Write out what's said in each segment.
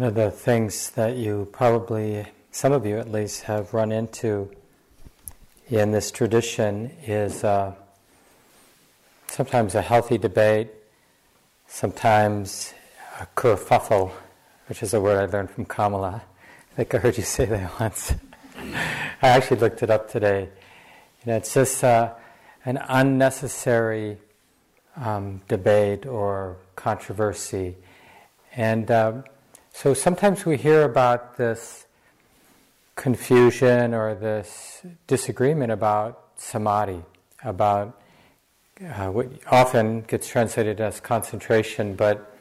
One of the things that you probably, some of you at least, have run into in this tradition is uh, sometimes a healthy debate, sometimes a kerfuffle, which is a word I learned from Kamala. I think I heard you say that once. I actually looked it up today. You know, it's just uh, an unnecessary um, debate or controversy. And um, so sometimes we hear about this confusion or this disagreement about samadhi, about uh, what often gets translated as concentration, but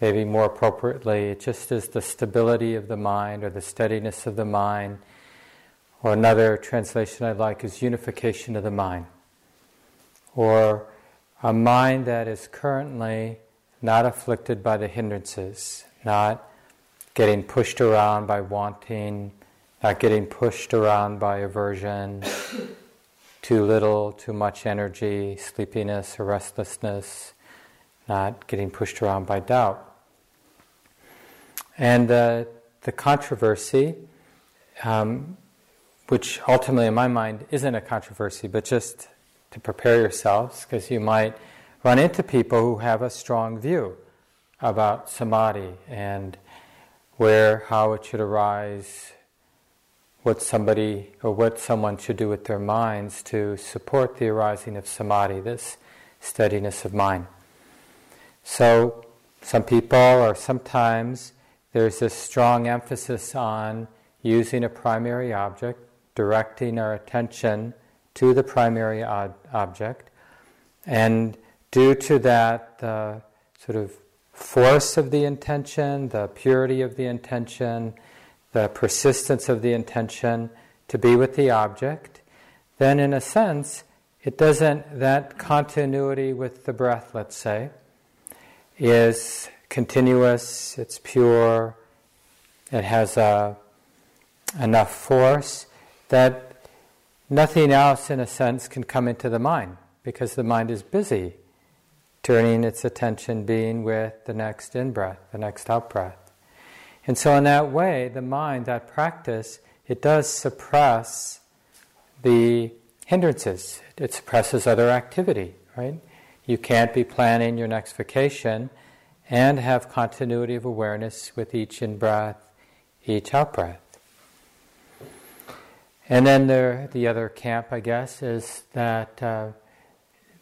maybe more appropriately, it just is the stability of the mind or the steadiness of the mind. Or another translation I like is unification of the mind. Or a mind that is currently not afflicted by the hindrances, not getting pushed around by wanting, not getting pushed around by aversion, too little, too much energy, sleepiness or restlessness, not getting pushed around by doubt. And uh, the controversy, um, which ultimately in my mind isn't a controversy, but just to prepare yourselves, because you might run into people who have a strong view about samadhi and where, how it should arise, what somebody or what someone should do with their minds to support the arising of samadhi, this steadiness of mind. So, some people, or sometimes, there's this strong emphasis on using a primary object, directing our attention to the primary ob- object, and due to that, the sort of force of the intention, the purity of the intention, the persistence of the intention to be with the object, then in a sense, it doesn't, that continuity with the breath, let's say, is continuous, it's pure, it has a, enough force that nothing else, in a sense, can come into the mind because the mind is busy turning its attention, being with the next in breath, the next out breath. And so, in that way, the mind, that practice, it does suppress the hindrances. It suppresses other activity, right? You can't be planning your next vacation and have continuity of awareness with each in breath, each out breath. And then there, the other camp, I guess, is that uh,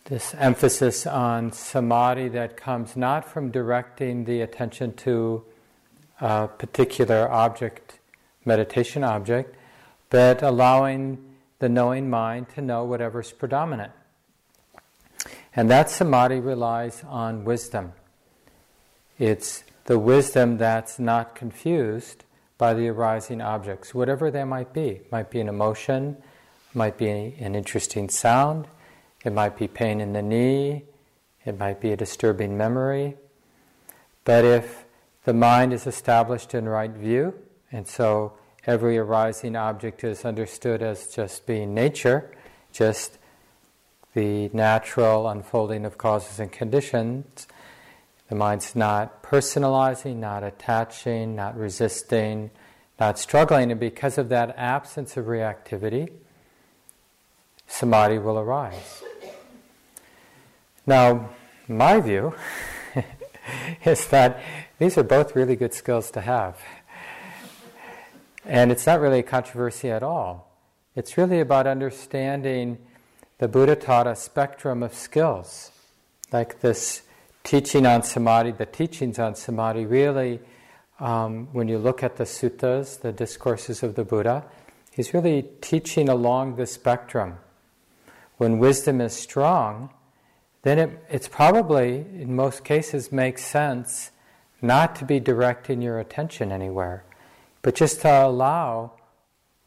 this emphasis on samadhi that comes not from directing the attention to a particular object, meditation object, but allowing the knowing mind to know whatever's predominant. And that samadhi relies on wisdom. It's the wisdom that's not confused by the arising objects, whatever they might be. Might be an emotion, might be an interesting sound, it might be pain in the knee, it might be a disturbing memory. But if the mind is established in right view, and so every arising object is understood as just being nature, just the natural unfolding of causes and conditions, the mind's not personalizing, not attaching, not resisting, not struggling, and because of that absence of reactivity, samadhi will arise. Now, my view is that these are both really good skills to have. And it's not really a controversy at all. It's really about understanding the Buddha taught a spectrum of skills. Like this teaching on samadhi, the teachings on samadhi really, um, when you look at the suttas, the discourses of the Buddha, he's really teaching along the spectrum. When wisdom is strong, then it, it's probably, in most cases, makes sense not to be directing your attention anywhere, but just to allow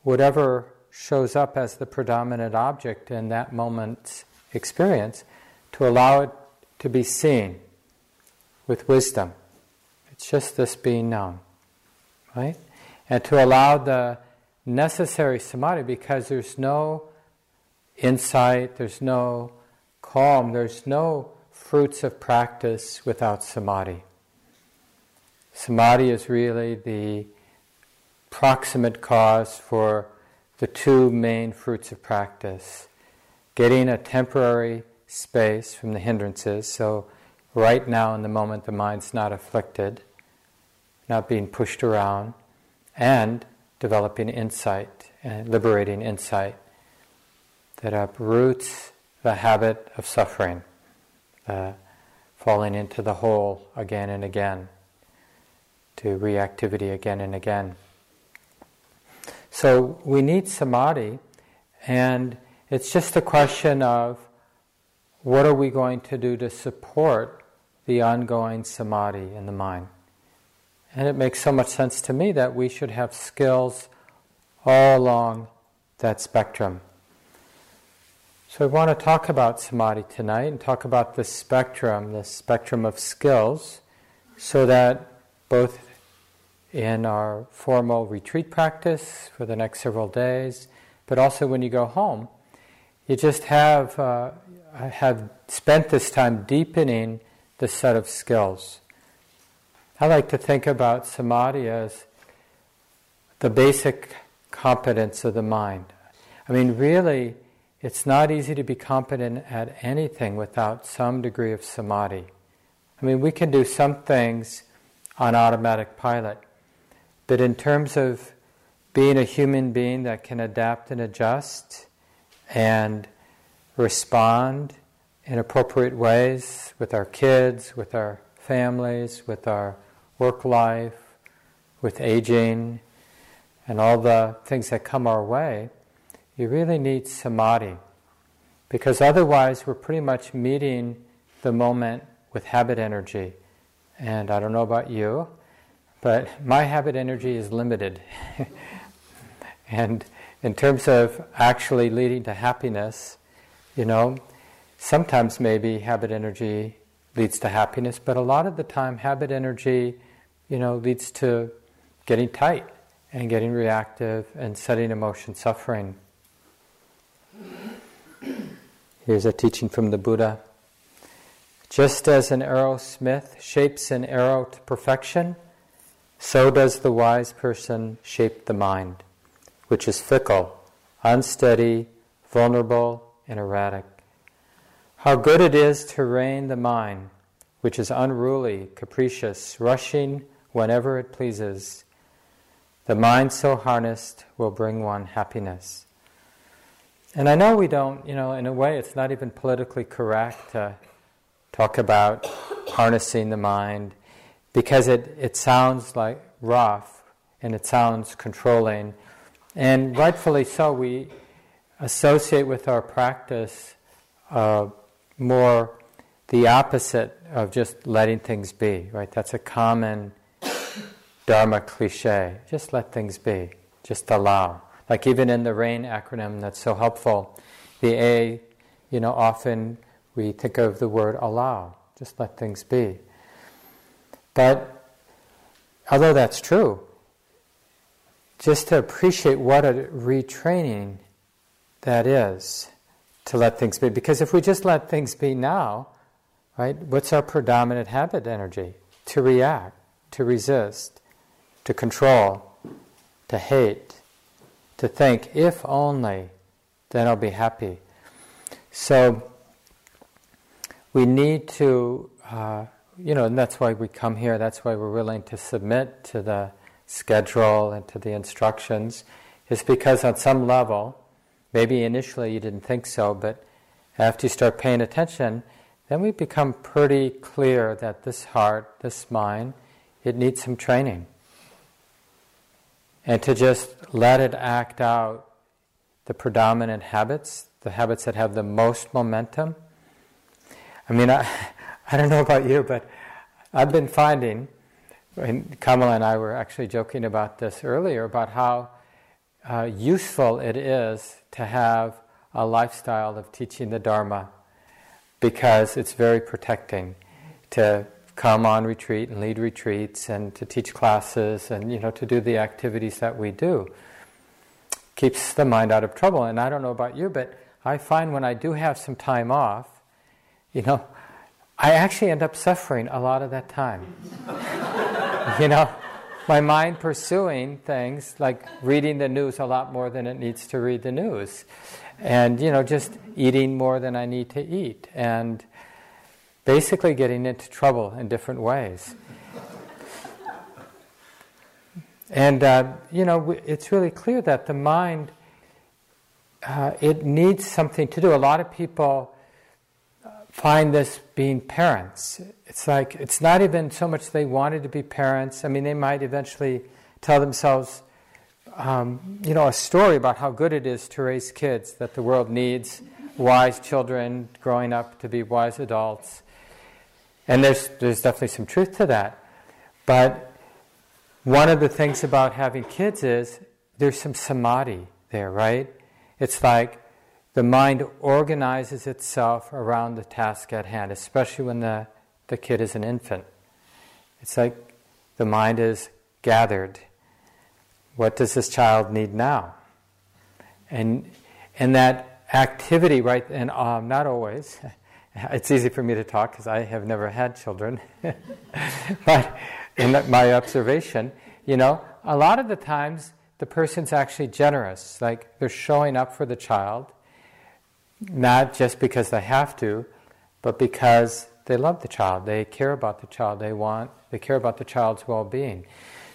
whatever shows up as the predominant object in that moment's experience, to allow it to be seen with wisdom. It's just this being known, right? And to allow the necessary samadhi because there's no insight, there's no calm, there's no fruits of practice without samadhi. samadhi is really the proximate cause for the two main fruits of practice getting a temporary space from the hindrances. So, right now in the moment, the mind's not afflicted, not being pushed around, and developing insight and liberating insight that uproots the habit of suffering, uh, falling into the hole again and again, to reactivity again and again. So we need samadhi, and it's just a question of what are we going to do to support the ongoing samadhi in the mind. And it makes so much sense to me that we should have skills all along that spectrum. So I want to talk about samadhi tonight and talk about the spectrum, the spectrum of skills, so that both in our formal retreat practice for the next several days, but also when you go home, you just have uh, have spent this time deepening the set of skills. I like to think about samadhi as the basic competence of the mind. I mean, really it's not easy to be competent at anything without some degree of samadhi. I mean, we can do some things on automatic pilot, but in terms of being a human being that can adapt and adjust and respond in appropriate ways with our kids, with our families, with our work life, with aging, and all the things that come our way, you really need samadhi. Because otherwise, we're pretty much meeting the moment with habit energy. And I don't know about you, but my habit energy is limited. and in terms of actually leading to happiness, you know, sometimes maybe habit energy leads to happiness, but a lot of the time, habit energy, you know, leads to getting tight and getting reactive and setting emotion suffering. Here's a teaching from the Buddha. Just as an arrowsmith shapes an arrow to perfection, so does the wise person shape the mind, which is fickle, unsteady, vulnerable, and erratic. How good it is to rein the mind, which is unruly, capricious, rushing whenever it pleases. The mind so harnessed will bring one happiness. And I know we don't, you know, in a way it's not even politically correct to talk about harnessing the mind because it, it sounds like rough and it sounds controlling. And rightfully so, we associate with our practice uh, more the opposite of just letting things be, right? That's a common Dharma cliche. Just let things be, just allow. Like even in the RAIN acronym that's so helpful, the A, you know, often we think of the word allow, just let things be. But although that's true, just to appreciate what a retraining that is to let things be. Because if we just let things be now, right, what's our predominant habit energy? To react, to resist, to control, to hate, to think, if only, then I'll be happy. So we need to, uh, you know, and that's why we come here, that's why we're willing to submit to the schedule and to the instructions, is because on some level, maybe initially you didn't think so, but after you start paying attention, then we become pretty clear that this heart, this mind, it needs some training and to just let it act out the predominant habits, the habits that have the most momentum. I mean, I, I don't know about you, but I've been finding, and Kamala and I were actually joking about this earlier, about how uh, useful it is to have a lifestyle of teaching the Dharma because it's very protecting to come on retreat and lead retreats and to teach classes and you know to do the activities that we do keeps the mind out of trouble and i don't know about you but i find when i do have some time off you know i actually end up suffering a lot of that time you know, my mind pursuing things like reading the news a lot more than it needs to read the news. And, you know, just eating more than I need to eat. And basically getting into trouble in different ways. And, uh, you know, it's really clear that the mind, uh, it needs something to do. A lot of people find this being parents. It's like, it's not even so much they wanted to be parents. I mean, they might eventually tell themselves, um, you know, a story about how good it is to raise kids, that the world needs wise children growing up to be wise adults. And there's, there's definitely some truth to that. But one of the things about having kids is there's some samadhi there, right? It's like the mind organizes itself around the task at hand, especially when the, the kid is an infant. It's like the mind is gathered. What does this child need now? And, and that activity, right, and um, not always, it's easy for me to talk because I have never had children, but in my observation, you know, a lot of the times the person's actually generous, like they're showing up for the child not just because they have to, but because they love the child, they care about the child, they want, they care about the child's well being.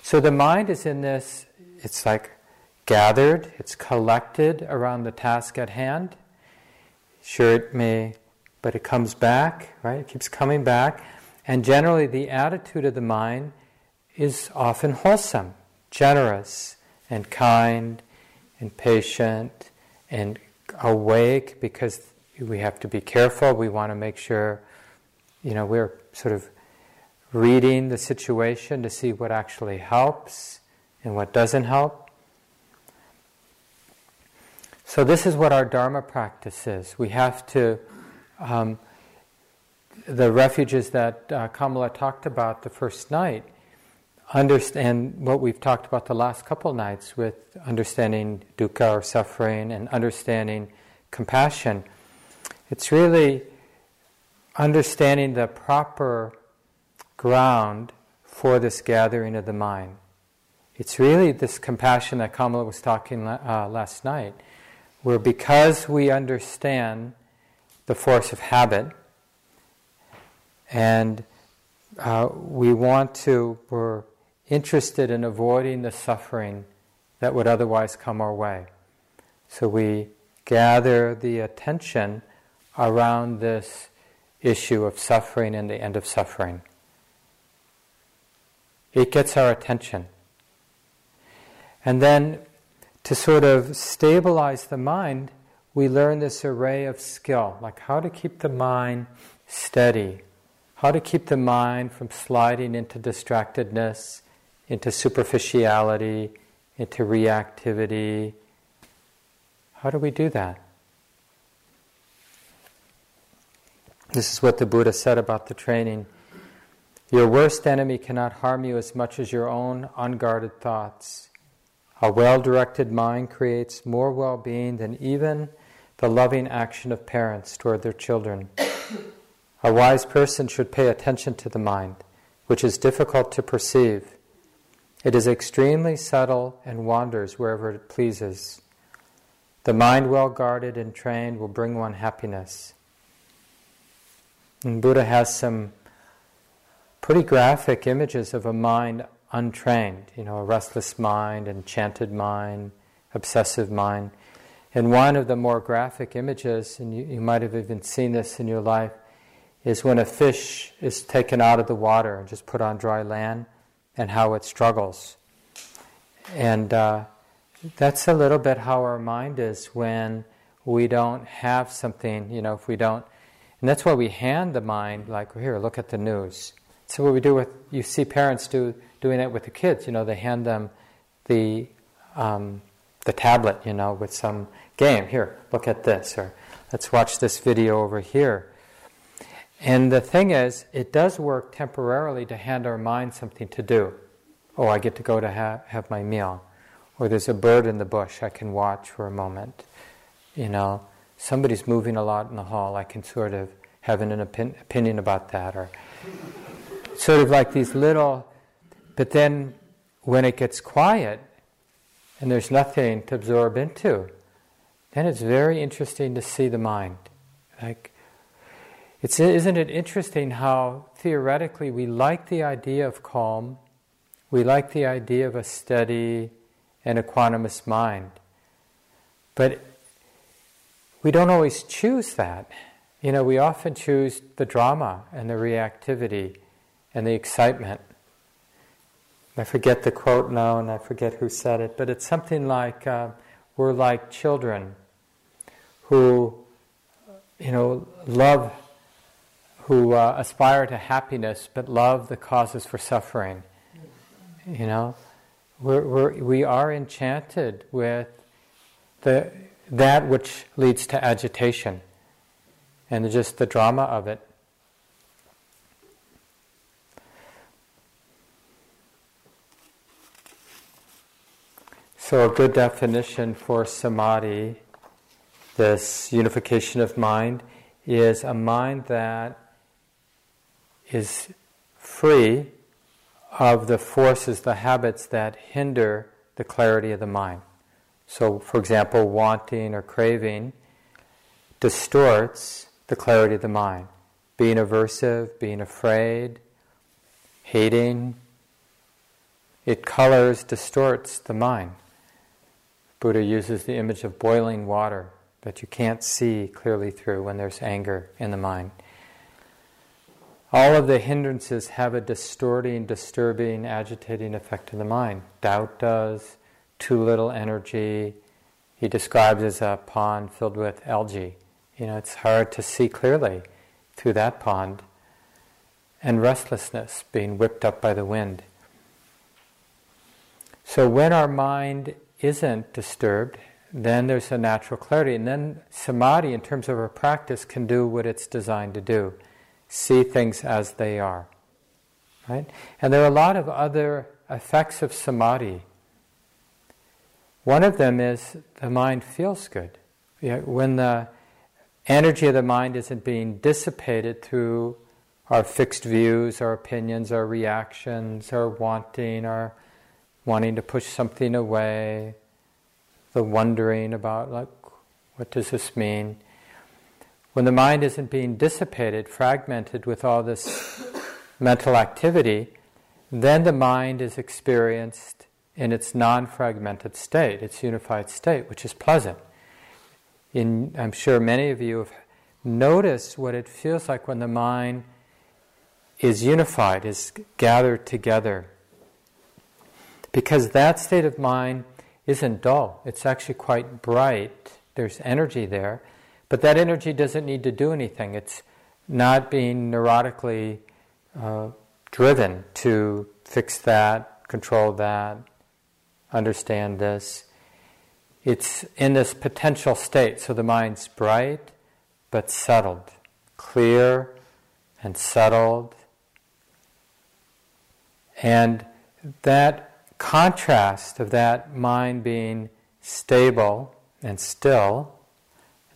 So the mind is in this, it's like gathered, it's collected around the task at hand. Sure, it may, but it comes back, right? It keeps coming back. And generally, the attitude of the mind is often wholesome, generous, and kind, and patient, and awake because we have to be careful. We want to make sure, you know, we're sort of reading the situation to see what actually helps and what doesn't help. So, this is what our Dharma practice is. We have to, um, the refuges that uh, Kamala talked about the first night, understand what we've talked about the last couple nights with understanding dukkha or suffering and understanding compassion. It's really understanding the proper ground for this gathering of the mind. It's really this compassion that Kamala was talking uh, last night, where because we understand the force of habit and uh, we want to, we're interested in avoiding the suffering that would otherwise come our way. So we gather the attention around this issue of suffering and the end of suffering. It gets our attention. And then to sort of stabilize the mind, we learn this array of skill, like how to keep the mind steady, how to keep the mind from sliding into distractedness, into superficiality, into reactivity. How do we do that? This is what the Buddha said about the training. Your worst enemy cannot harm you as much as your own unguarded thoughts. A well directed mind creates more well being than even the loving action of parents toward their children. A wise person should pay attention to the mind, which is difficult to perceive. It is extremely subtle and wanders wherever it pleases. The mind well guarded and trained will bring one happiness. And Buddha has some pretty graphic images of a mind untrained, you know, a restless mind, enchanted mind, obsessive mind. And one of the more graphic images, and you, you might have even seen this in your life, is when a fish is taken out of the water and just put on dry land and how it struggles. And uh, that's a little bit how our mind is when we don't have something, you know, if we don't. And that's why we hand the mind, like, here, look at the news. So what we do with, you see parents do doing that with the kids, you know, they hand them the, um, the tablet, you know, with some game. Here, look at this, or let's watch this video over here. And the thing is, it does work temporarily to hand our mind something to do. Oh, I get to go to have, have my meal. Or there's a bird in the bush I can watch for a moment. You know, somebody's moving a lot in the hall, I can sort of have an opin- opinion about that. Or sort of like these little But then when it gets quiet and there's nothing to absorb into, then it's very interesting to see the mind. Like, it's, isn't it interesting how theoretically we like the idea of calm, we like the idea of a steady and equanimous mind, but we don't always choose that. You know, we often choose the drama and the reactivity and the excitement. I forget the quote now and I forget who said it, but it's something like uh, we're like children who, you know, love, who uh, aspire to happiness but love the causes for suffering. You know, we're, we're, we are enchanted with the, that which leads to agitation and just the drama of it. So, a good definition for samadhi, this unification of mind, is a mind that is free of the forces, the habits that hinder the clarity of the mind. So, for example, wanting or craving distorts the clarity of the mind. Being aversive, being afraid, hating, it colors, distorts the mind. Buddha uses the image of boiling water that you can't see clearly through when there's anger in the mind. All of the hindrances have a distorting, disturbing, agitating effect in the mind. Doubt does, too little energy. He describes as a pond filled with algae. You know, it's hard to see clearly through that pond. And restlessness, being whipped up by the wind. So when our mind isn't disturbed, then there's a natural clarity. And then samadhi, in terms of our practice, can do what it's designed to do see things as they are. Right? And there are a lot of other effects of samadhi. One of them is the mind feels good. When the energy of the mind isn't being dissipated through our fixed views, our opinions, our reactions, our wanting, our wanting to push something away, the wondering about, like, what does this mean? When the mind isn't being dissipated, fragmented with all this mental activity, then the mind is experienced in its non fragmented state, its unified state, which is pleasant. In, I'm sure many of you have noticed what it feels like when the mind is unified, is gathered together because that state of mind isn't dull, it's actually quite bright. There's energy there, but that energy doesn't need to do anything. It's not being neurotically uh, driven to fix that, control that, understand this. It's in this potential state, so the mind's bright but settled, clear and settled. And that contrast of that mind being stable and still,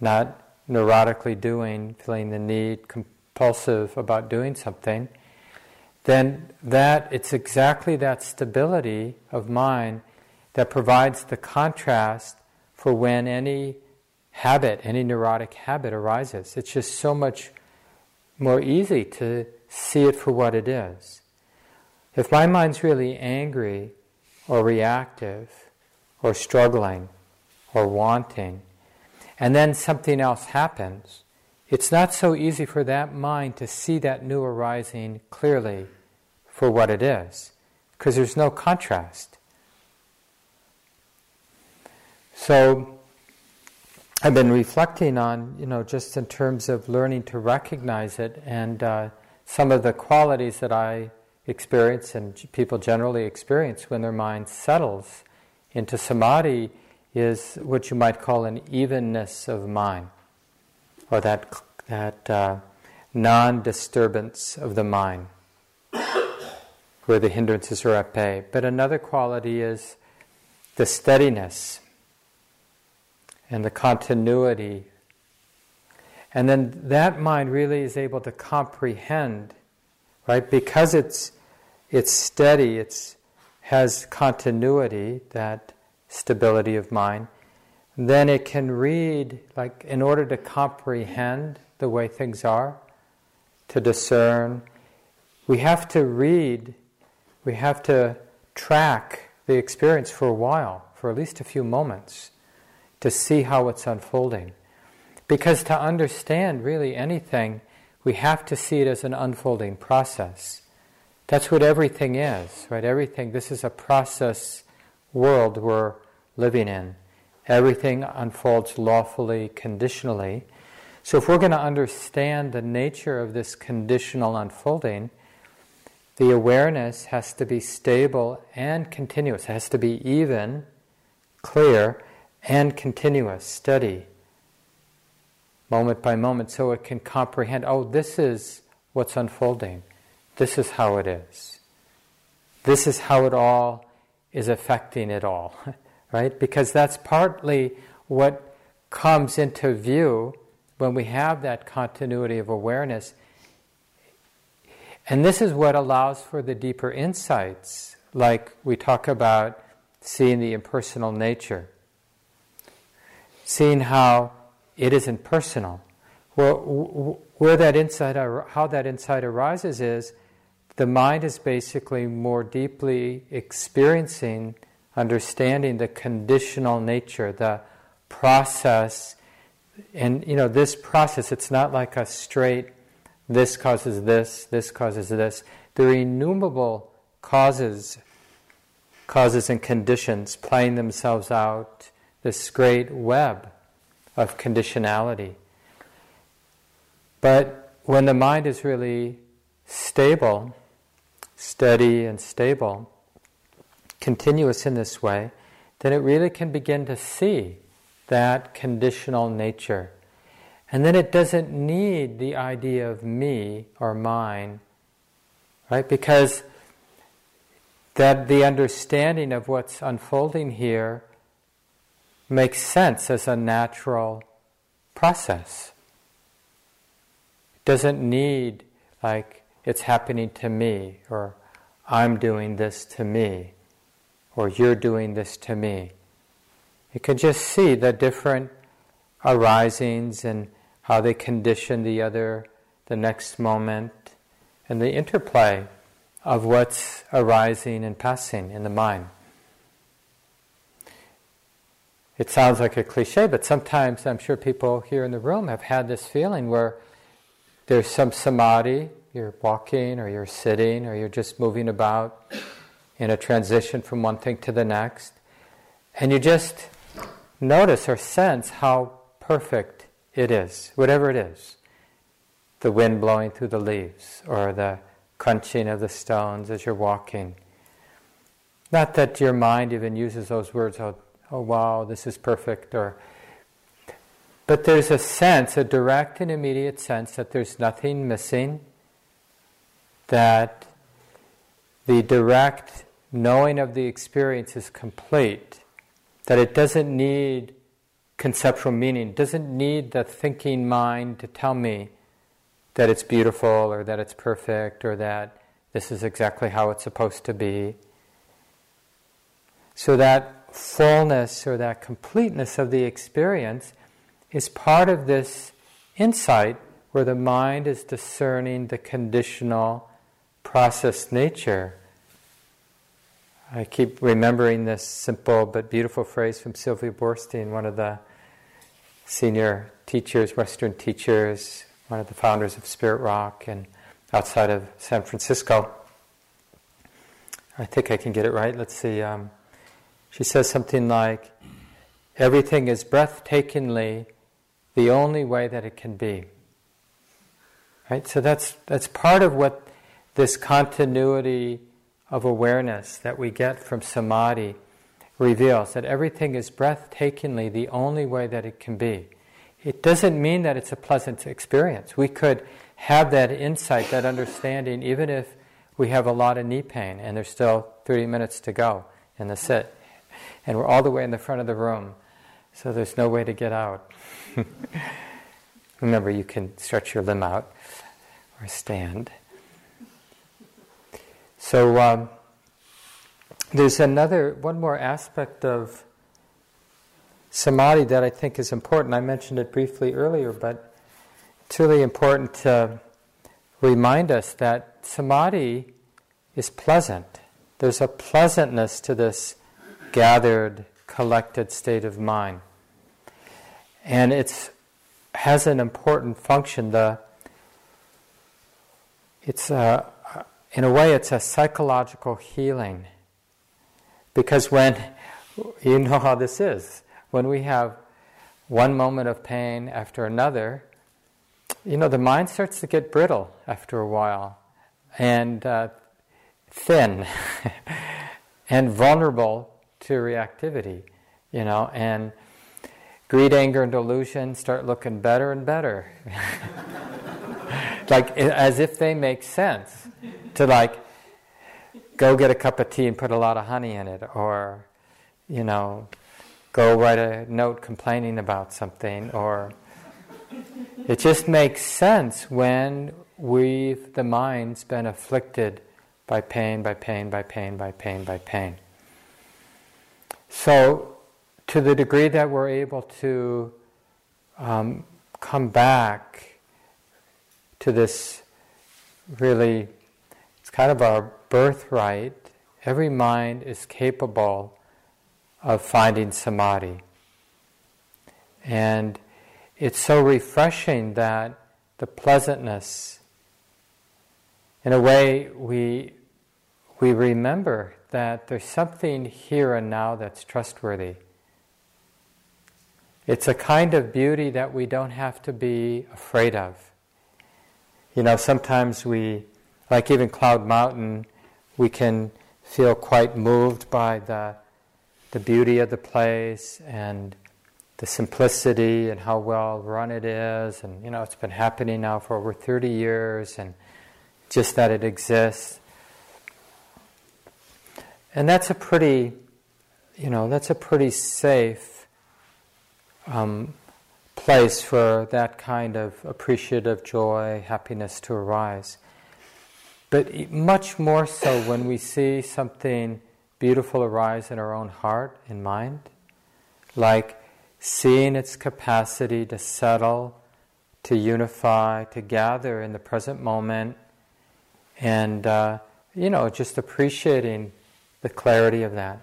not neurotically doing, feeling the need, compulsive about doing something, then that it's exactly that stability of mind that provides the contrast for when any habit, any neurotic habit arises. It's just so much more easy to see it for what it is. If my mind's really angry, or reactive or struggling or wanting, and then something else happens, it's not so easy for that mind to see that new arising clearly for what it is, because there's no contrast. So, I've been reflecting on, you know, just in terms of learning to recognize it and uh, some of the qualities that I experience and people generally experience when their mind settles into samadhi is what you might call an evenness of mind, or that, that uh, non disturbance of the mind, where the hindrances are at bay. But another quality is the steadiness and the continuity. And then that mind really is able to comprehend, right? Because it's it's steady, it's has continuity, that stability of mind, then it can read, like, in order to comprehend the way things are, to discern, we have to read, we have to track the experience for a while, for at least a few moments, to see how it's unfolding. Because to understand really anything, we have to see it as an unfolding process. That's what everything is, right? Everything, this is a process world we're living in. Everything unfolds lawfully, conditionally. So, if we're going to understand the nature of this conditional unfolding, the awareness has to be stable and continuous. It has to be even, clear, and continuous, steady, moment by moment, so it can comprehend oh, this is what's unfolding. This is how it is. This is how it all is affecting it all, right? Because that's partly what comes into view when we have that continuity of awareness. And this is what allows for the deeper insights, like we talk about seeing the impersonal nature, seeing how it isn't personal. Well, where that insight, how that insight arises is the mind is basically more deeply experiencing, understanding the conditional nature, the process. And, you know, this process, it's not like a straight, this causes this, this causes this. There are innumerable causes, causes and conditions playing themselves out, this great web of conditionality. But when the mind is really stable, steady and stable, continuous in this way, then it really can begin to see that conditional nature. And then it doesn't need the idea of me or mine, right? Because that the understanding of what's unfolding here makes sense as a natural process. It doesn't need like it's happening to me, or I'm doing this to me, or you're doing this to me. You can just see the different arisings and how they condition the other, the next moment, and the interplay of what's arising and passing in the mind. It sounds like a cliche, but sometimes I'm sure people here in the room have had this feeling where there's some samadhi you're walking or you're sitting or you're just moving about in a transition from one thing to the next. And you just notice or sense how perfect it is, whatever it is. The wind blowing through the leaves or the crunching of the stones as you're walking. Not that your mind even uses those words, oh, oh wow, this is perfect, or but there's a sense, a direct and immediate sense that there's nothing missing, that the direct knowing of the experience is complete, that it doesn't need conceptual meaning, doesn't need the thinking mind to tell me that it's beautiful or that it's perfect or that this is exactly how it's supposed to be. So that fullness or that completeness of the experience is part of this insight where the mind is discerning the conditional process nature. I keep remembering this simple but beautiful phrase from Sylvia Boorstein, one of the senior teachers, Western teachers, one of the founders of Spirit Rock, and outside of San Francisco. I think I can get it right. Let's see. Um, she says something like, Everything is breathtakingly the only way that it can be. Right? So that's, that's part of what this continuity of awareness that we get from samadhi reveals that everything is breathtakingly the only way that it can be. It doesn't mean that it's a pleasant experience. We could have that insight, that understanding, even if we have a lot of knee pain and there's still 30 minutes to go in the sit. And we're all the way in the front of the room, so there's no way to get out. Remember, you can stretch your limb out or stand. So um, there's another, one more aspect of samadhi that I think is important. I mentioned it briefly earlier, but it's really important to remind us that samadhi is pleasant. There's a pleasantness to this gathered, collected state of mind. And it has an important function. The, it's a, in a way, it's a psychological healing. Because when, you know how this is, when we have one moment of pain after another, you know, the mind starts to get brittle after a while and uh, thin and vulnerable to reactivity, you know, and greed, anger, and delusion start looking better and better. like as if they make sense to like go get a cup of tea and put a lot of honey in it or you know go write a note complaining about something or it just makes sense when we've the mind's been afflicted by pain by pain by pain by pain by pain so to the degree that we're able to um, come back to this really it's kind of our birthright every mind is capable of finding samadhi. And it's so refreshing that the pleasantness, in a way, we, we remember that there's something here and now that's trustworthy. It's a kind of beauty that we don't have to be afraid of. You know, sometimes we, like even Cloud Mountain, we can feel quite moved by the the beauty of the place and the simplicity and how well run it is. And, you know, it's been happening now for over 30 years and just that it exists. And that's a pretty, you know, that's a pretty safe um, place for that kind of appreciative joy, happiness to arise. But much more so when we see something beautiful arise in our own heart and mind, like seeing its capacity to settle, to unify, to gather in the present moment, and uh, you know, just appreciating the clarity of that.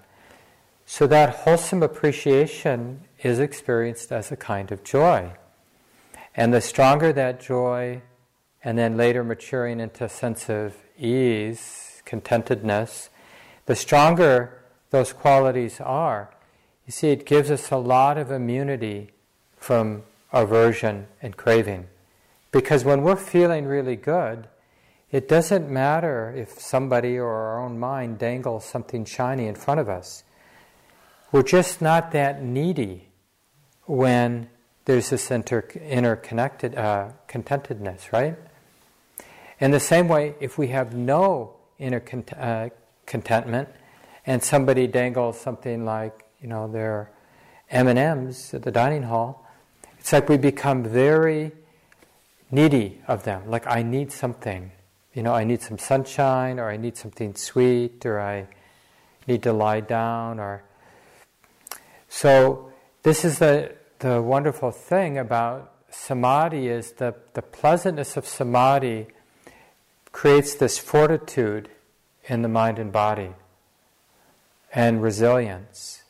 So that wholesome appreciation is experienced as a kind of joy. And the stronger that joy, and then later maturing into a sense of ease, contentedness, the stronger those qualities are, you see, it gives us a lot of immunity from aversion and craving. Because when we're feeling really good, it doesn't matter if somebody or our own mind dangles something shiny in front of us. We're just not that needy when there's this inter- interconnected uh, contentedness, right? In the same way, if we have no inner uh, contentment, and somebody dangles something like, you know, their M&Ms at the dining hall, it's like we become very needy of them. Like, I need something. You know, I need some sunshine, or I need something sweet, or I need to lie down, or. So, this is the, the wonderful thing about samadhi is the, the pleasantness of samadhi creates this fortitude in the mind and body, and resilience,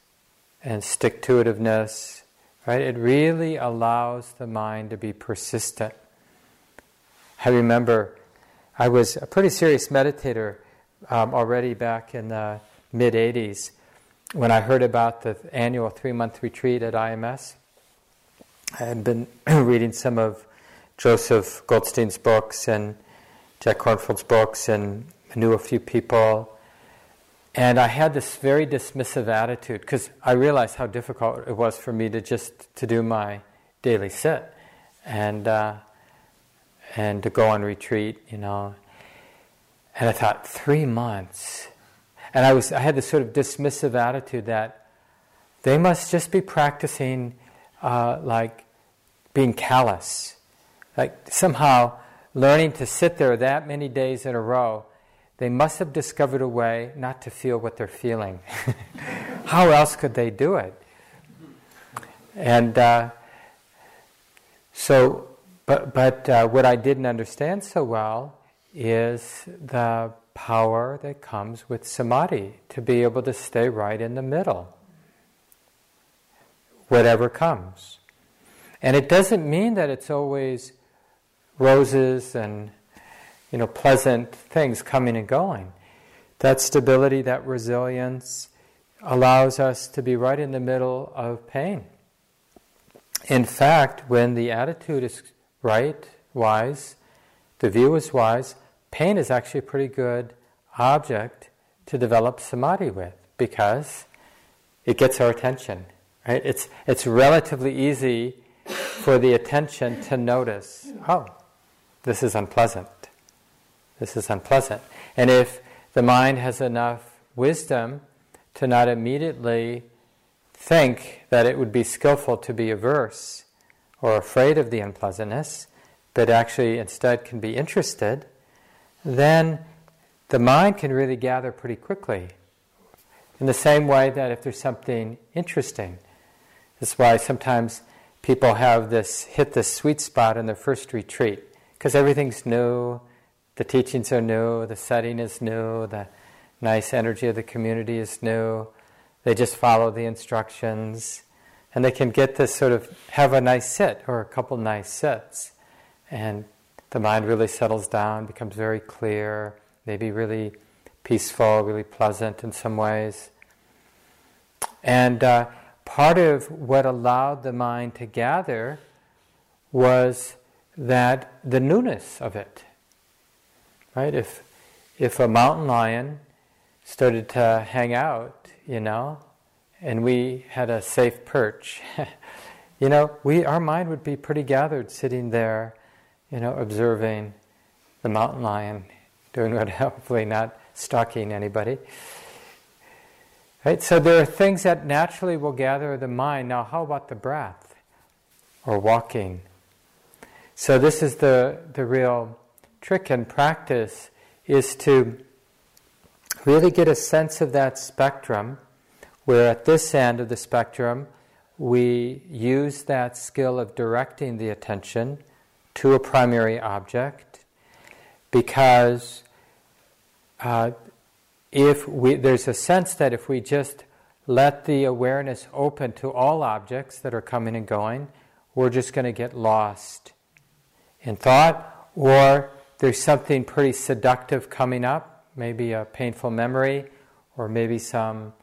and stick to itiveness, right? It really allows the mind to be persistent. I remember I was a pretty serious meditator um, already back in the mid 80s when I heard about the annual three month retreat at IMS. I had been reading some of Joseph Goldstein's books and Jack Kornfield's books and knew a few people. And I had this very dismissive attitude because I realized how difficult it was for me to just to do my daily sit and uh, and to go on retreat, you know. And I thought three months, and I was I had this sort of dismissive attitude that they must just be practicing uh, like being callous, like somehow learning to sit there that many days in a row they must have discovered a way not to feel what they're feeling. How else could they do it? And uh, so, but, but uh, what I didn't understand so well is the power that comes with samadhi to be able to stay right in the middle, whatever comes. And it doesn't mean that it's always roses and you know pleasant things coming and going. That stability, that resilience allows us to be right in the middle of pain. In fact, when the attitude is right, wise, the view is wise, pain is actually a pretty good object to develop samadhi with because it gets our attention. Right? It's, it's relatively easy for the attention to notice, oh, this is unpleasant. This is unpleasant. And if the mind has enough wisdom to not immediately think that it would be skillful to be averse or afraid of the unpleasantness, but actually instead can be interested, then the mind can really gather pretty quickly. In the same way that if there's something interesting, that's why sometimes people have this hit this sweet spot in their first retreat because everything's new, the teachings are new, the setting is new, the nice energy of the community is new. They just follow the instructions, and they can get this sort of have a nice sit or a couple nice sits, and the mind really settles down, becomes very clear, maybe really peaceful, really pleasant in some ways. And uh, part of what allowed the mind to gather was that the newness of it. Right? If, if a mountain lion started to hang out, you know, and we had a safe perch, you know, we, our mind would be pretty gathered sitting there, you know, observing the mountain lion doing what hopefully not stalking anybody. Right? So there are things that naturally will gather the mind. Now, how about the breath or walking? So this is the, the real trick in practice is to really get a sense of that spectrum, where at this end of the spectrum, we use that skill of directing the attention to a primary object because uh, if we, there's a sense that if we just let the awareness open to all objects that are coming and going, we're just going to get lost in thought, or there's something pretty seductive coming up, maybe a painful memory, or maybe some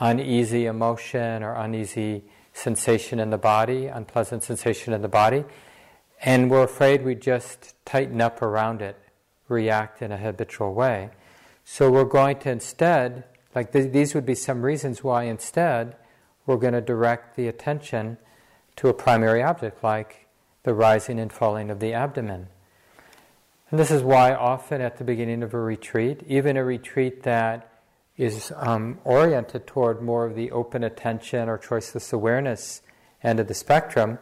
uneasy emotion or uneasy sensation in the body, unpleasant sensation in the body, and we're afraid we just tighten up around it, react in a habitual way. So we're going to instead, like th- these would be some reasons why instead we're going to direct the attention to a primary object, like the rising and falling of the abdomen. And this is why often at the beginning of a retreat, even a retreat that is um, oriented toward more of the open attention or choiceless awareness end of the spectrum,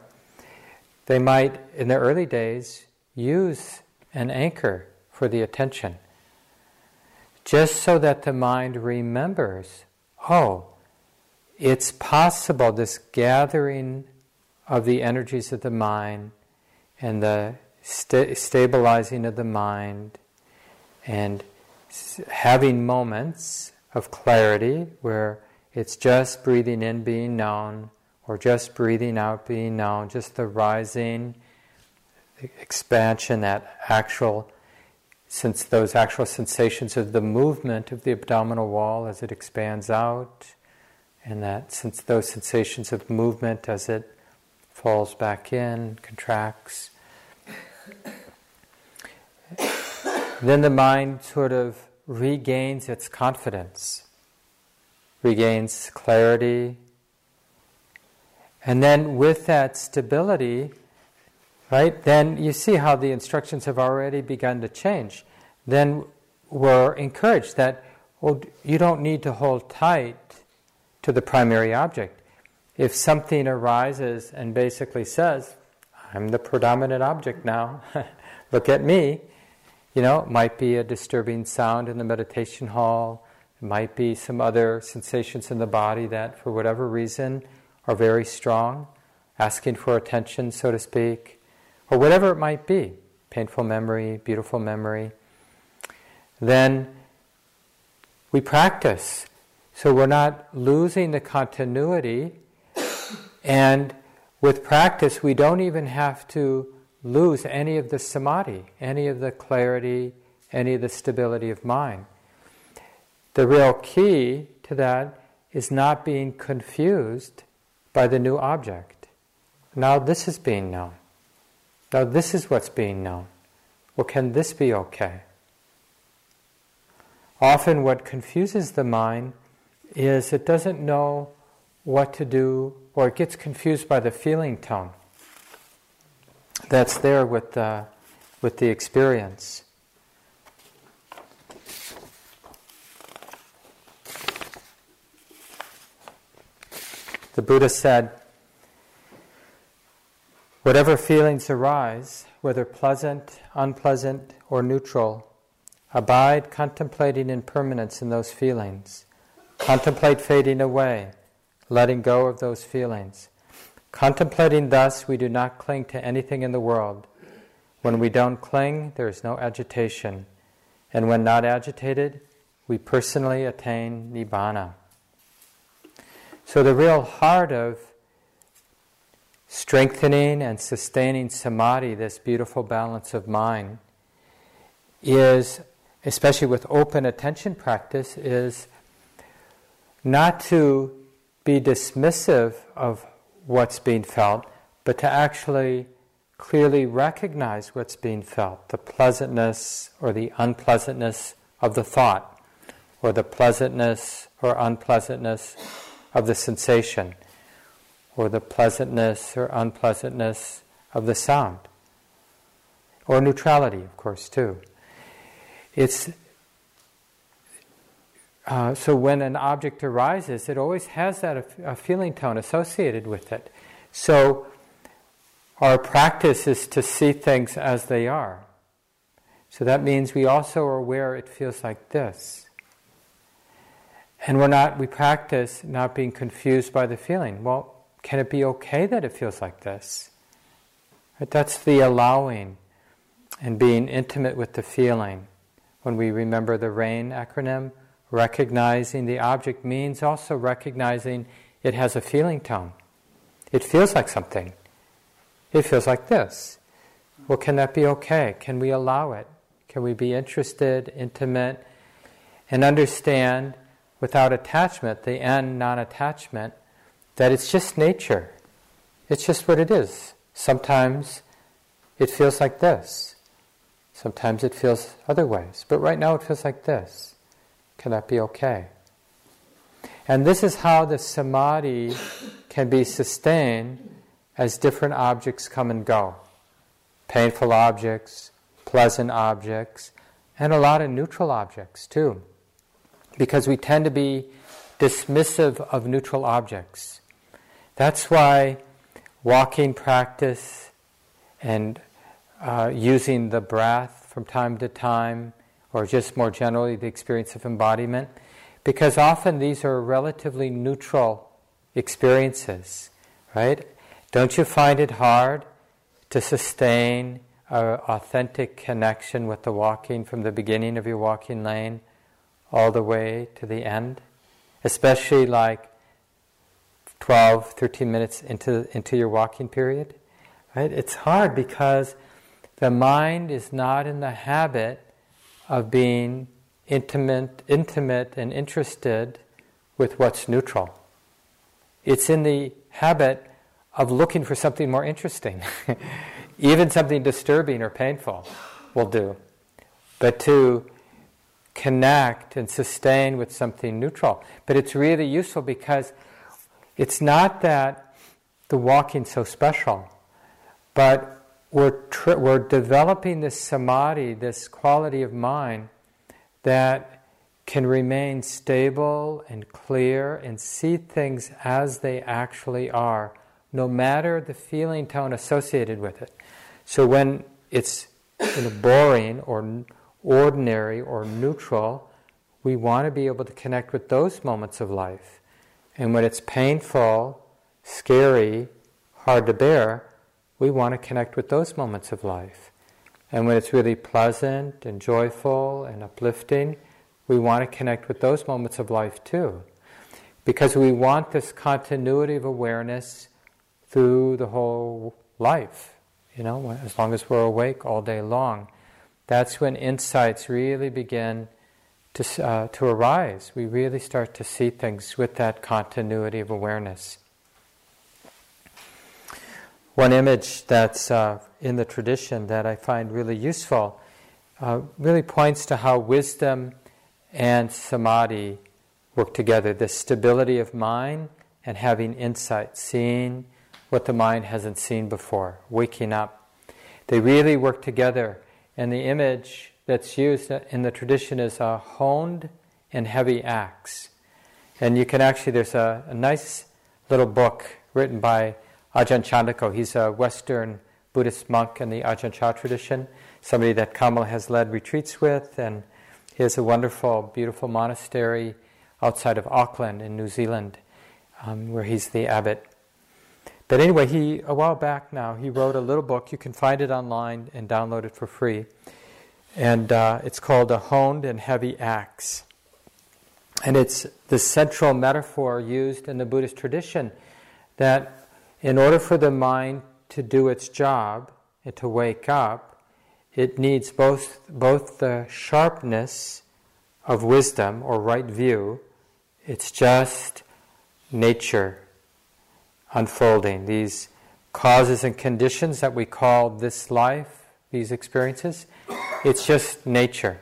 they might, in the early days, use an anchor for the attention just so that the mind remembers oh, it's possible this gathering of the energies of the mind and the sta- stabilizing of the mind and having moments of clarity where it's just breathing in being known or just breathing out being known, just the rising expansion, that actual since those actual sensations of the movement of the abdominal wall as it expands out, and that since those sensations of movement as it falls back in, contracts, then the mind sort of regains its confidence, regains clarity, and then with that stability, right, then you see how the instructions have already begun to change. Then we're encouraged that, well, you don't need to hold tight to the primary object. If something arises and basically says, I'm the predominant object now, look at me, You know, it might be a disturbing sound in the meditation hall, it might be some other sensations in the body that, for whatever reason, are very strong, asking for attention, so to speak, or whatever it might be painful memory, beautiful memory. Then we practice. So we're not losing the continuity. And with practice, we don't even have to lose any of the samadhi, any of the clarity, any of the stability of mind. The real key to that is not being confused by the new object. Now this is being known. Now this is what's being known. Well, can this be okay? Often, what confuses the mind is it doesn't know what to do, or it gets confused by the feeling tone that's there with the, with the experience. The Buddha said, Whatever feelings arise, whether pleasant, unpleasant, or neutral, abide contemplating impermanence in those feelings. Contemplate fading away, letting go of those feelings. Contemplating thus, we do not cling to anything in the world. When we don't cling, there is no agitation. And when not agitated, we personally attain nibbana. So, the real heart of strengthening and sustaining samadhi, this beautiful balance of mind, is, especially with open attention practice, is not to be dismissive of what's being felt, but to actually clearly recognize what's being felt the pleasantness or the unpleasantness of the thought, or the pleasantness or unpleasantness of the sensation, or the pleasantness or unpleasantness of the sound, or neutrality, of course, too. It's uh, so when an object arises, it always has that a, a feeling tone associated with it. So our practice is to see things as they are. So that means we also are aware it feels like this. And we're not, we practice not being confused by the feeling. Well, can it be okay that it feels like this? But that's the allowing and being intimate with the feeling. When we remember the RAIN acronym, Recognizing the object means also recognizing it has a feeling tone. It feels like something. It feels like this. Well, can that be okay? Can we allow it? Can we be interested, intimate, and understand without attachment, the end non attachment, that it's just nature? It's just what it is. Sometimes it feels like this. Sometimes it feels other ways. But right now it feels like this. Can that be okay? And this is how the samadhi can be sustained as different objects come and go painful objects, pleasant objects, and a lot of neutral objects too. Because we tend to be dismissive of neutral objects. That's why walking practice and uh, using the breath from time to time or just more generally the experience of embodiment, because often these are relatively neutral experiences, right? Don't you find it hard to sustain an authentic connection with the walking from the beginning of your walking lane all the way to the end? Especially like 12, 13 minutes into, into your walking period? Right? It's hard because the mind is not in the habit of being intimate, intimate and interested with what's neutral. It's in the habit of looking for something more interesting. Even something disturbing or painful will do. But to connect and sustain with something neutral. But it's really useful because it's not that the walking's so special, but we're, tr- we're developing this samadhi, this quality of mind that can remain stable and clear and see things as they actually are, no matter the feeling tone associated with it. So when it's you know, boring or, ordinary or neutral, we want to be able to connect with those moments of life. And when it's painful, scary, hard to bear, we want to connect with those moments of life. And when it's really pleasant and joyful and uplifting, we want to connect with those moments of life too. Because we want this continuity of awareness through the whole life, you know, as long as we're awake all day long. That's when insights really begin to, uh, to arise. We really start to see things with that continuity of awareness. One image that's uh, in the tradition that I find really useful uh, really points to how wisdom and samadhi work together the stability of mind and having insight, seeing what the mind hasn't seen before, waking up. They really work together. And the image that's used in the tradition is a honed and heavy axe. And you can actually, there's a, a nice little book written by Ajahn Chandako. He's a Western Buddhist monk in the Ajahn Chah tradition, somebody that Kamala has led retreats with, and he has a wonderful, beautiful monastery outside of Auckland in New Zealand, um, where he's the abbot. But anyway, he a while back now he wrote a little book. You can find it online and download it for free, and uh, it's called "A Honed and Heavy Axe." And it's the central metaphor used in the Buddhist tradition that in order for the mind to do its job and to wake up, it needs both, both the sharpness of wisdom or right view, it's just nature unfolding. These causes and conditions that we call this life, these experiences, it's just nature.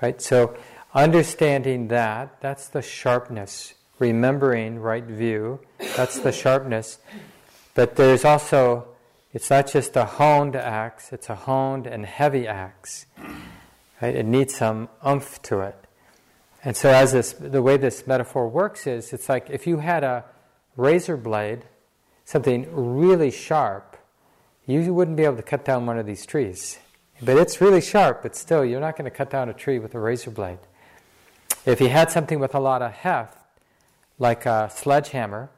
Right? So understanding that, that's the sharpness. Remembering right view, that's the sharpness. But there's also it's not just a honed axe, it's a honed and heavy axe. Right? It needs some umph to it. And so, as this, the way this metaphor works is, it's like if you had a razor blade, something really sharp, you wouldn't be able to cut down one of these trees. But it's really sharp, but still, you're not going to cut down a tree with a razor blade. If you had something with a lot of heft, like a sledgehammer,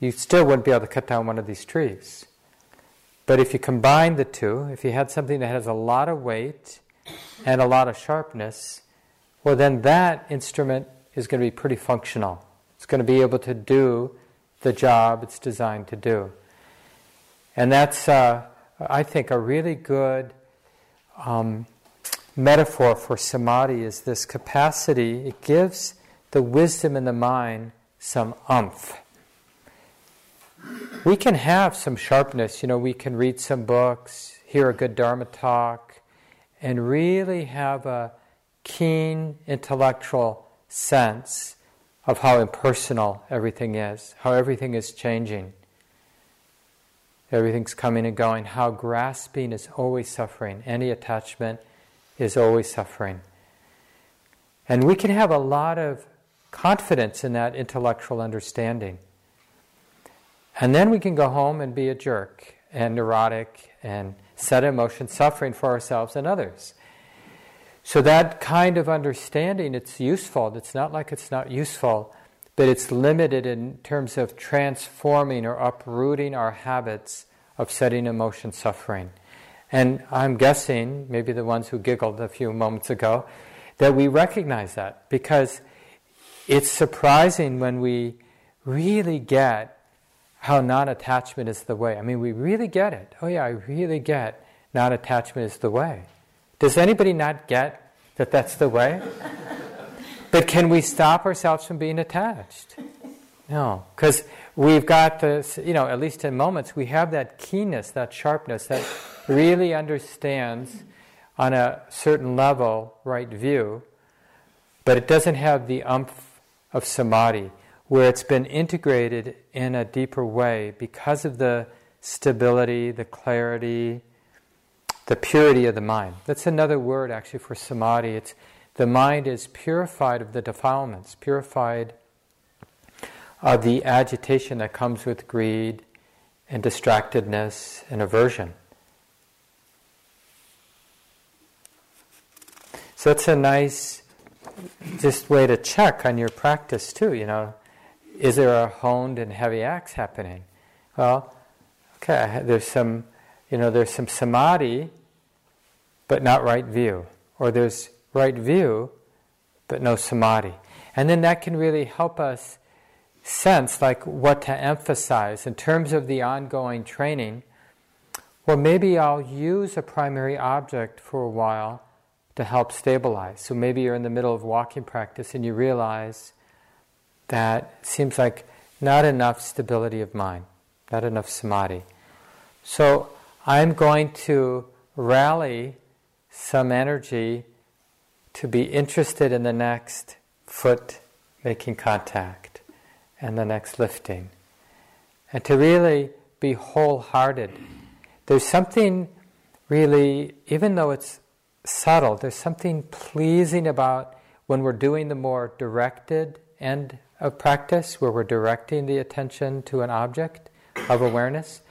you still wouldn't be able to cut down one of these trees. But if you combine the two, if you had something that has a lot of weight and a lot of sharpness, well, then that instrument is going to be pretty functional. It's going to be able to do the job it's designed to do. And that's, uh, I think, a really good um, metaphor for samadhi is this capacity, it gives the wisdom in the mind some umph we can have some sharpness. You know, we can read some books, hear a good Dharma talk, and really have a keen intellectual sense of how impersonal everything is, how everything is changing. Everything's coming and going, how grasping is always suffering, any attachment is always suffering. And we can have a lot of confidence in that intellectual understanding. And then we can go home and be a jerk and neurotic and set emotion suffering for ourselves and others. So that kind of understanding, it's useful. It's not like it's not useful, but it's limited in terms of transforming or uprooting our habits of setting emotion suffering. And I'm guessing, maybe the ones who giggled a few moments ago, that we recognize that because it's surprising when we really get how non attachment is the way. I mean, we really get it. Oh, yeah, I really get non attachment is the way. Does anybody not get that that's the way? but can we stop ourselves from being attached? No, because we've got this, you know, at least in moments, we have that keenness, that sharpness that really understands on a certain level right view, but it doesn't have the umph of samadhi where it's been integrated in a deeper way because of the stability, the clarity, the purity of the mind. That's another word actually for samadhi. It's the mind is purified of the defilements, purified of the agitation that comes with greed and distractedness and aversion. So it's a nice just way to check on your practice too, you know. Is there a honed and heavy axe happening? Well, okay, there's some, you know, there's some samadhi, but not right view. Or there's right view, but no samadhi. And then that can really help us sense like what to emphasize in terms of the ongoing training. Well, maybe I'll use a primary object for a while to help stabilize. So maybe you're in the middle of walking practice and you realize that seems like not enough stability of mind, not enough samadhi. So I'm going to rally some energy to be interested in the next foot making contact and the next lifting. And to really be wholehearted. There's something really, even though it's subtle. There's something pleasing about when we're doing the more directed end of practice, where we're directing the attention to an object of awareness.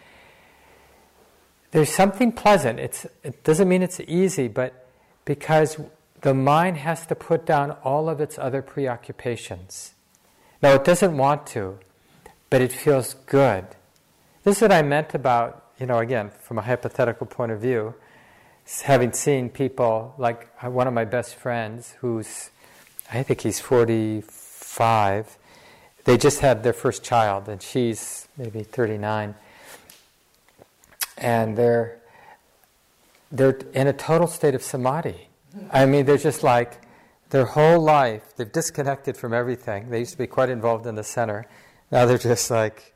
There's something pleasant. It's, it doesn't mean it's easy, but because the mind has to put down all of its other preoccupations. Now, it doesn't want to, but it feels good. This is what I meant about, you know, again, from a hypothetical point of view having seen people like uh, one of my best friends who's I think he's 45 they just had their first child and she's maybe 39 and they're they're in a total state of samadhi. I mean they're just like their whole life they've disconnected from everything. They used to be quite involved in the center. Now they're just like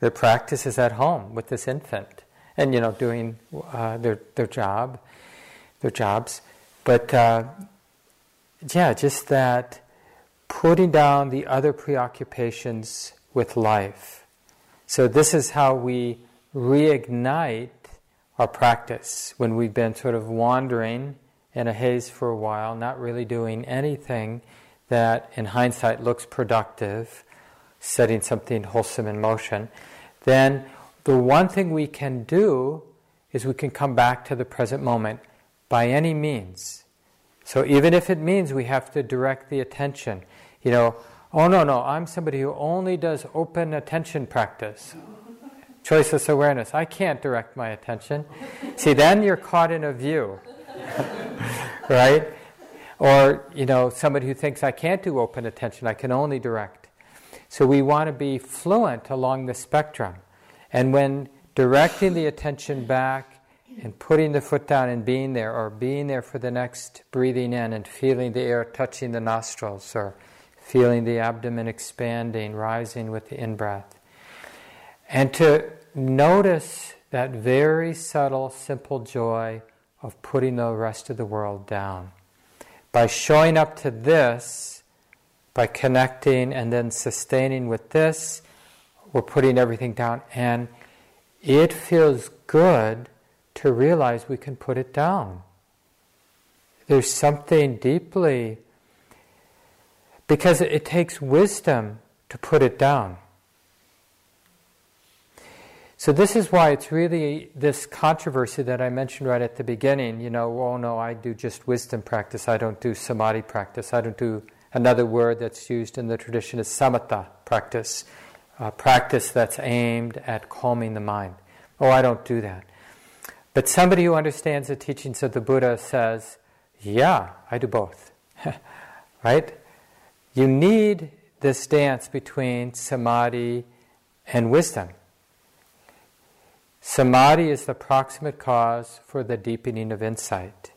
their practice is at home with this infant. And you know doing uh, their their job their jobs. But uh, yeah, just that putting down the other preoccupations with life. So, this is how we reignite our practice when we've been sort of wandering in a haze for a while, not really doing anything that in hindsight looks productive, setting something wholesome in motion. Then, the one thing we can do is we can come back to the present moment by any means. So even if it means we have to direct the attention, you know, oh no, no, I'm somebody who only does open attention practice, choiceless awareness. I can't direct my attention. See, then you're caught in a view, right? Or, you know, somebody who thinks I can't do open attention, I can only direct. So we want to be fluent along the spectrum. And when directing the attention back and putting the foot down and being there, or being there for the next breathing in and feeling the air touching the nostrils, or feeling the abdomen expanding, rising with the in breath. And to notice that very subtle, simple joy of putting the rest of the world down. By showing up to this, by connecting and then sustaining with this, we're putting everything down. And it feels good to realize we can put it down. There's something deeply, because it, takes wisdom to put it down. So, this is why it's really this controversy that I mentioned right at the beginning. You know, oh no, I do just wisdom practice, I don't do samadhi practice, I don't do another word that's used in the tradition is samatha practice, a practice that's aimed at calming the mind. Oh, I don't do that. But somebody who understands the teachings of the Buddha says, yeah, I do both. right? You need this dance between samadhi and wisdom. Samadhi is the proximate cause for the deepening of insight.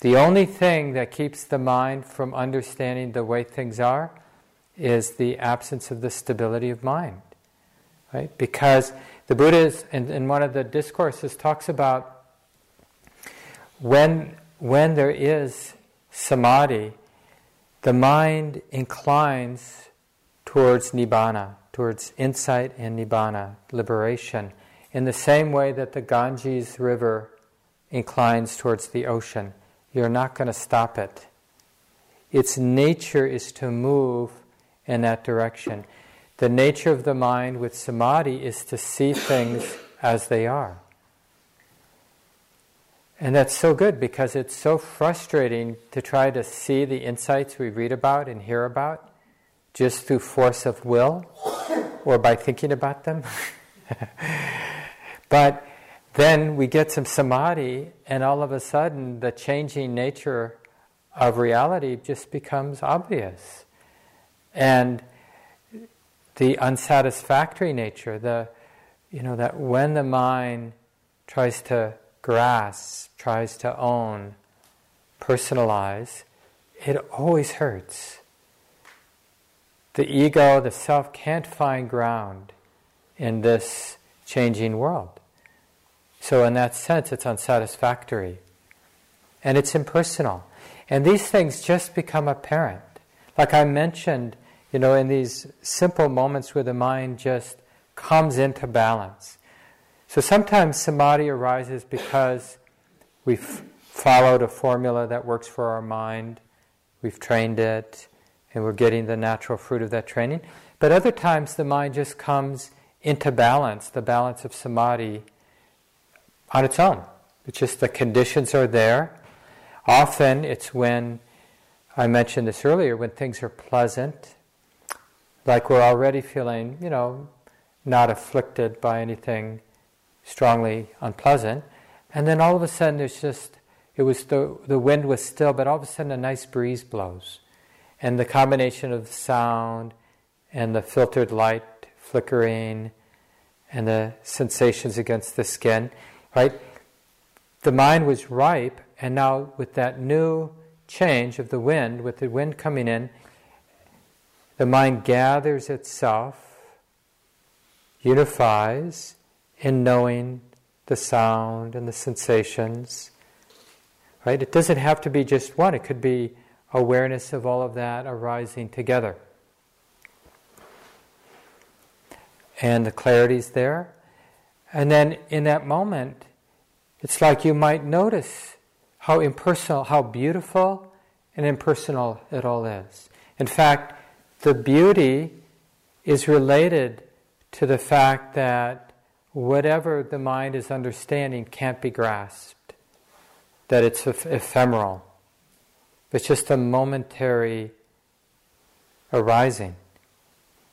The only thing that keeps the mind from understanding the way things are is the absence of the stability of mind. Right? Because the Buddha, is, in, in one of the discourses, talks about when, when there is samadhi, the mind inclines towards nibbana, towards insight and nibbana, liberation, in the same way that the Ganges River inclines towards the ocean. You're not going to stop it. Its nature is to move in that direction. The nature of the mind with samadhi is to see things as they are. And that's so good because it's so frustrating to try to see the insights we read about and hear about just through force of will or by thinking about them. but then we get some samadhi, and all of a sudden, the changing nature of reality just becomes obvious. And the unsatisfactory nature, the you know that when the mind tries to grasp, tries to own, personalize, it always hurts. The ego, the self, can't find ground in this changing world. So, in that sense, it's unsatisfactory. And it's impersonal. And these things just become apparent. Like I mentioned, you know, in these simple moments where the mind just comes into balance. So sometimes samadhi arises because we've followed a formula that works for our mind, we've trained it, and we're getting the natural fruit of that training. But other times the mind just comes into balance, the balance of samadhi, on its own. It's just the conditions are there. Often it's when, I mentioned this earlier, when things are pleasant, like we're already feeling, you know, not afflicted by anything strongly unpleasant. And then all of a sudden, there's just, it was the, the wind was still, but all of a sudden a nice breeze blows. And the combination of sound and the filtered light flickering and the sensations against the skin, right? The mind was ripe, and now with that new change of the wind, with the wind coming in, the mind gathers itself, unifies, in knowing the sound and the sensations. Right? It doesn't have to be just one, it could be awareness of all of that arising together. And the clarity's there. And then in that moment, it's like you might notice how impersonal, how beautiful and impersonal it all is. In fact, the beauty is related to the fact that whatever the mind is understanding can't be grasped, that it's ephemeral. It's just a momentary arising.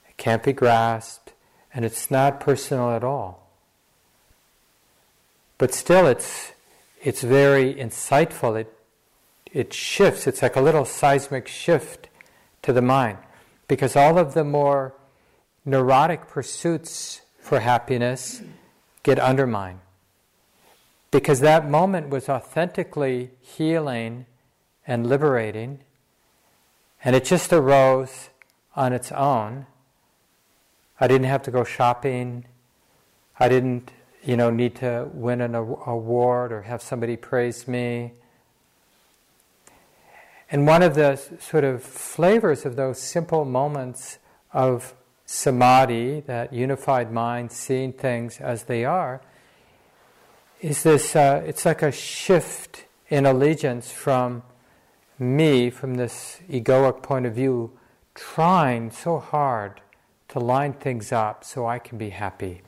It can't be grasped, and it's not personal at all. But still, it's, it's very insightful. It, it shifts, it's like a little seismic shift to the mind. Because all of the more neurotic pursuits for happiness get undermined. Because that moment was authentically healing and liberating, and it just arose on its own. I didn't have to go shopping. I didn't, you know, need to win an award or have somebody praise me. And one of the sort of flavors of those simple moments of samadhi, that unified mind, seeing things as they are, is this, uh, it's like a shift in allegiance from me, from this egoic point of view, trying so hard to line things up so I can be happy.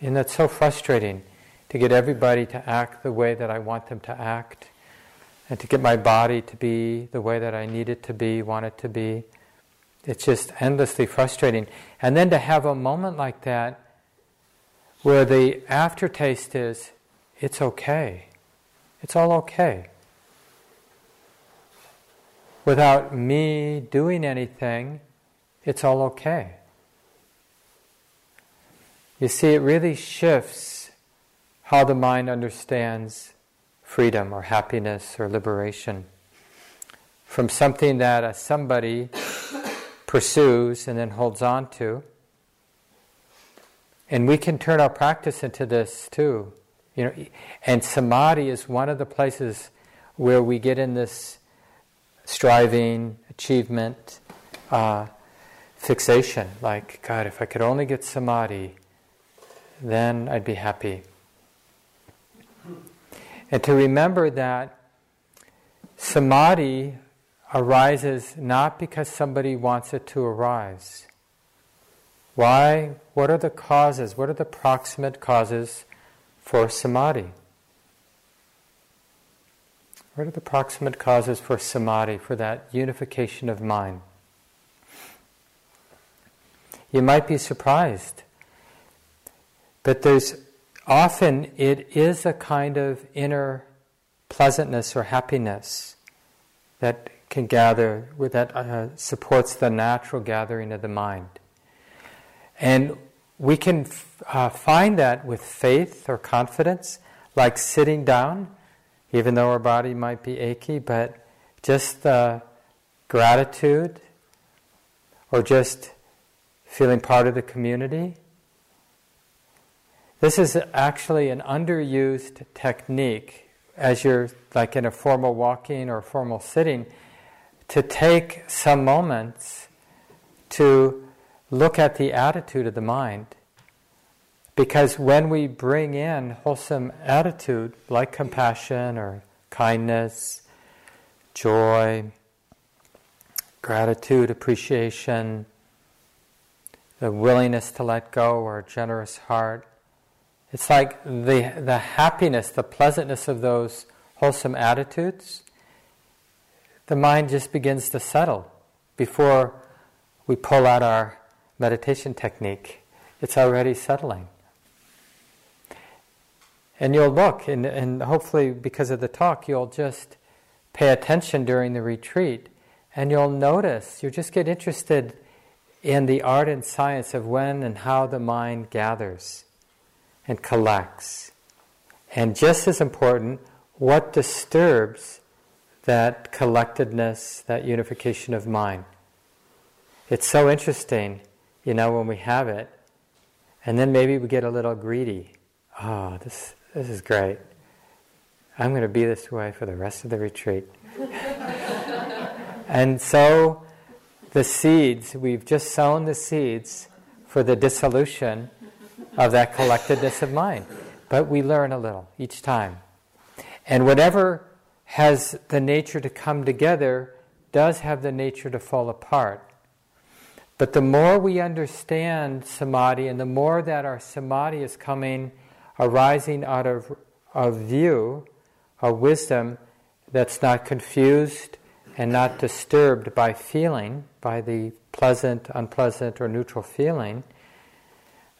And that's so frustrating to get everybody to act the way that I want them to act, and to get my body to be the way that I need it to be, want it to be. It's just endlessly frustrating. And then to have a moment like that where the aftertaste is, it's okay. It's all okay. Without me doing anything, it's all okay. You see, it really shifts how the mind understands freedom or happiness or liberation from something that a somebody pursues and then holds on to. And we can turn our practice into this too. You know, and samadhi is one of the places where we get in this striving, achievement, uh, fixation. Like, God, if I could only get samadhi, then I'd be happy. And to remember that samadhi arises not because somebody wants it to arise. Why? What are the causes? What are the proximate causes for samadhi? What are the proximate causes for samadhi, for that unification of mind? You might be surprised, but there's often it is a kind of inner pleasantness or happiness that can gather, that uh, supports the natural gathering of the mind. And we can uh, find that with faith or confidence, like sitting down, even though our body might be achy, but just uh, gratitude or just feeling part of the community. This is actually an underused technique as you're like in a formal walking or formal sitting to take some moments to look at the attitude of the mind. Because when we bring in wholesome attitude like compassion or kindness, joy, gratitude, appreciation, the willingness to let go or a generous heart, it's like the, the happiness, the pleasantness of those wholesome attitudes, the mind just begins to settle before we pull out our meditation technique, it's already settling. And you'll look, and, and hopefully, because of the talk, you'll just pay attention during the retreat, and you'll notice, you just get interested in the art and science of when and how the mind gathers and collects. And just as important, what disturbs that collectedness, that unification of mind. It's so interesting you know, when we have it. And then maybe we get a little greedy. Oh, this, this is great. I'm going to be this way for the rest of the retreat. and so the seeds, we've just sown the seeds for the dissolution of that collectedness of mind. But we learn a little each time. And whatever has the nature to come together does have the nature to fall apart. But the more we understand samadhi and the more that our samadhi is coming, arising out of, of view, a wisdom that's not confused and not disturbed by feeling, by the pleasant, unpleasant, or neutral feeling,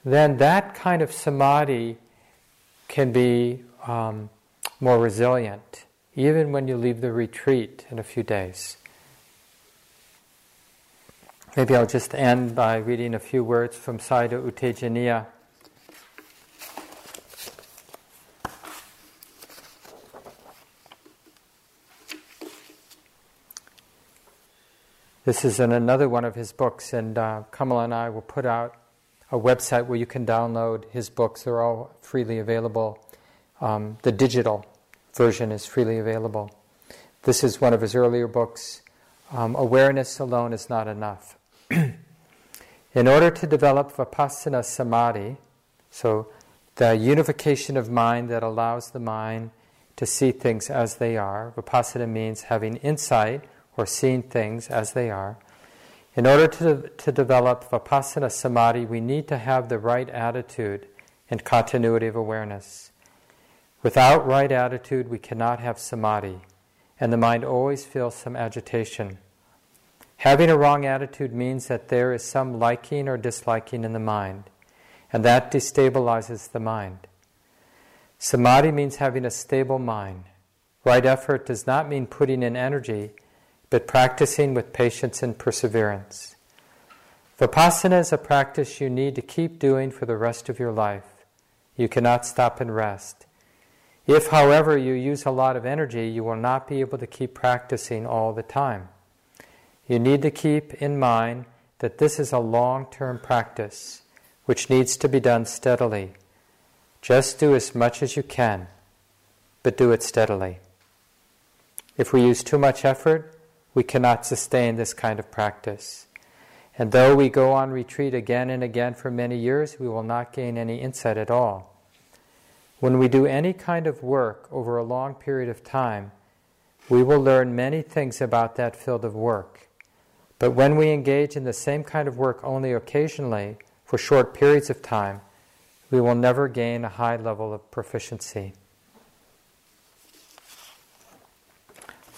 then that kind of samadhi can be um, more resilient, even when you leave the retreat in a few days. Maybe I'll just end by reading a few words from Sayadaw U Tejaniya. This is in another one of his books, and uh, Kamala and I will put out a website where you can download his books. They're all freely available. Um, the digital version is freely available. This is one of his earlier books. Um, awareness alone is not enough. in order to develop vipassana samadhi, so the unification of mind that allows the mind to see things as they are, vipassana means having insight or seeing things as they are. In order to, to develop vipassana samadhi, we need to have the right attitude and continuity of awareness. Without right attitude, we cannot have samadhi, and the mind always feels some agitation. Having a wrong attitude means that there is some liking or disliking in the mind, and that destabilizes the mind. Samadhi means having a stable mind. Right effort does not mean putting in energy, but practicing with patience and perseverance. Vipassana is a practice you need to keep doing for the rest of your life. You cannot stop and rest. If, however, you use a lot of energy, you will not be able to keep practicing all the time. You need to keep in mind that this is a long term practice which needs to be done steadily. Just do as much as you can, but do it steadily. If we use too much effort, we cannot sustain this kind of practice. And though we go on retreat again and again for many years, we will not gain any insight at all. When we do any kind of work over a long period of time, we will learn many things about that field of work. But when we engage in the same kind of work only occasionally, for short periods of time, we will never gain a high level of proficiency.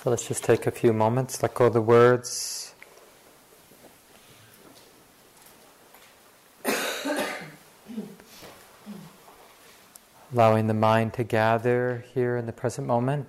So let's just take a few moments, let go of the words. Allowing the mind to gather here in the present moment.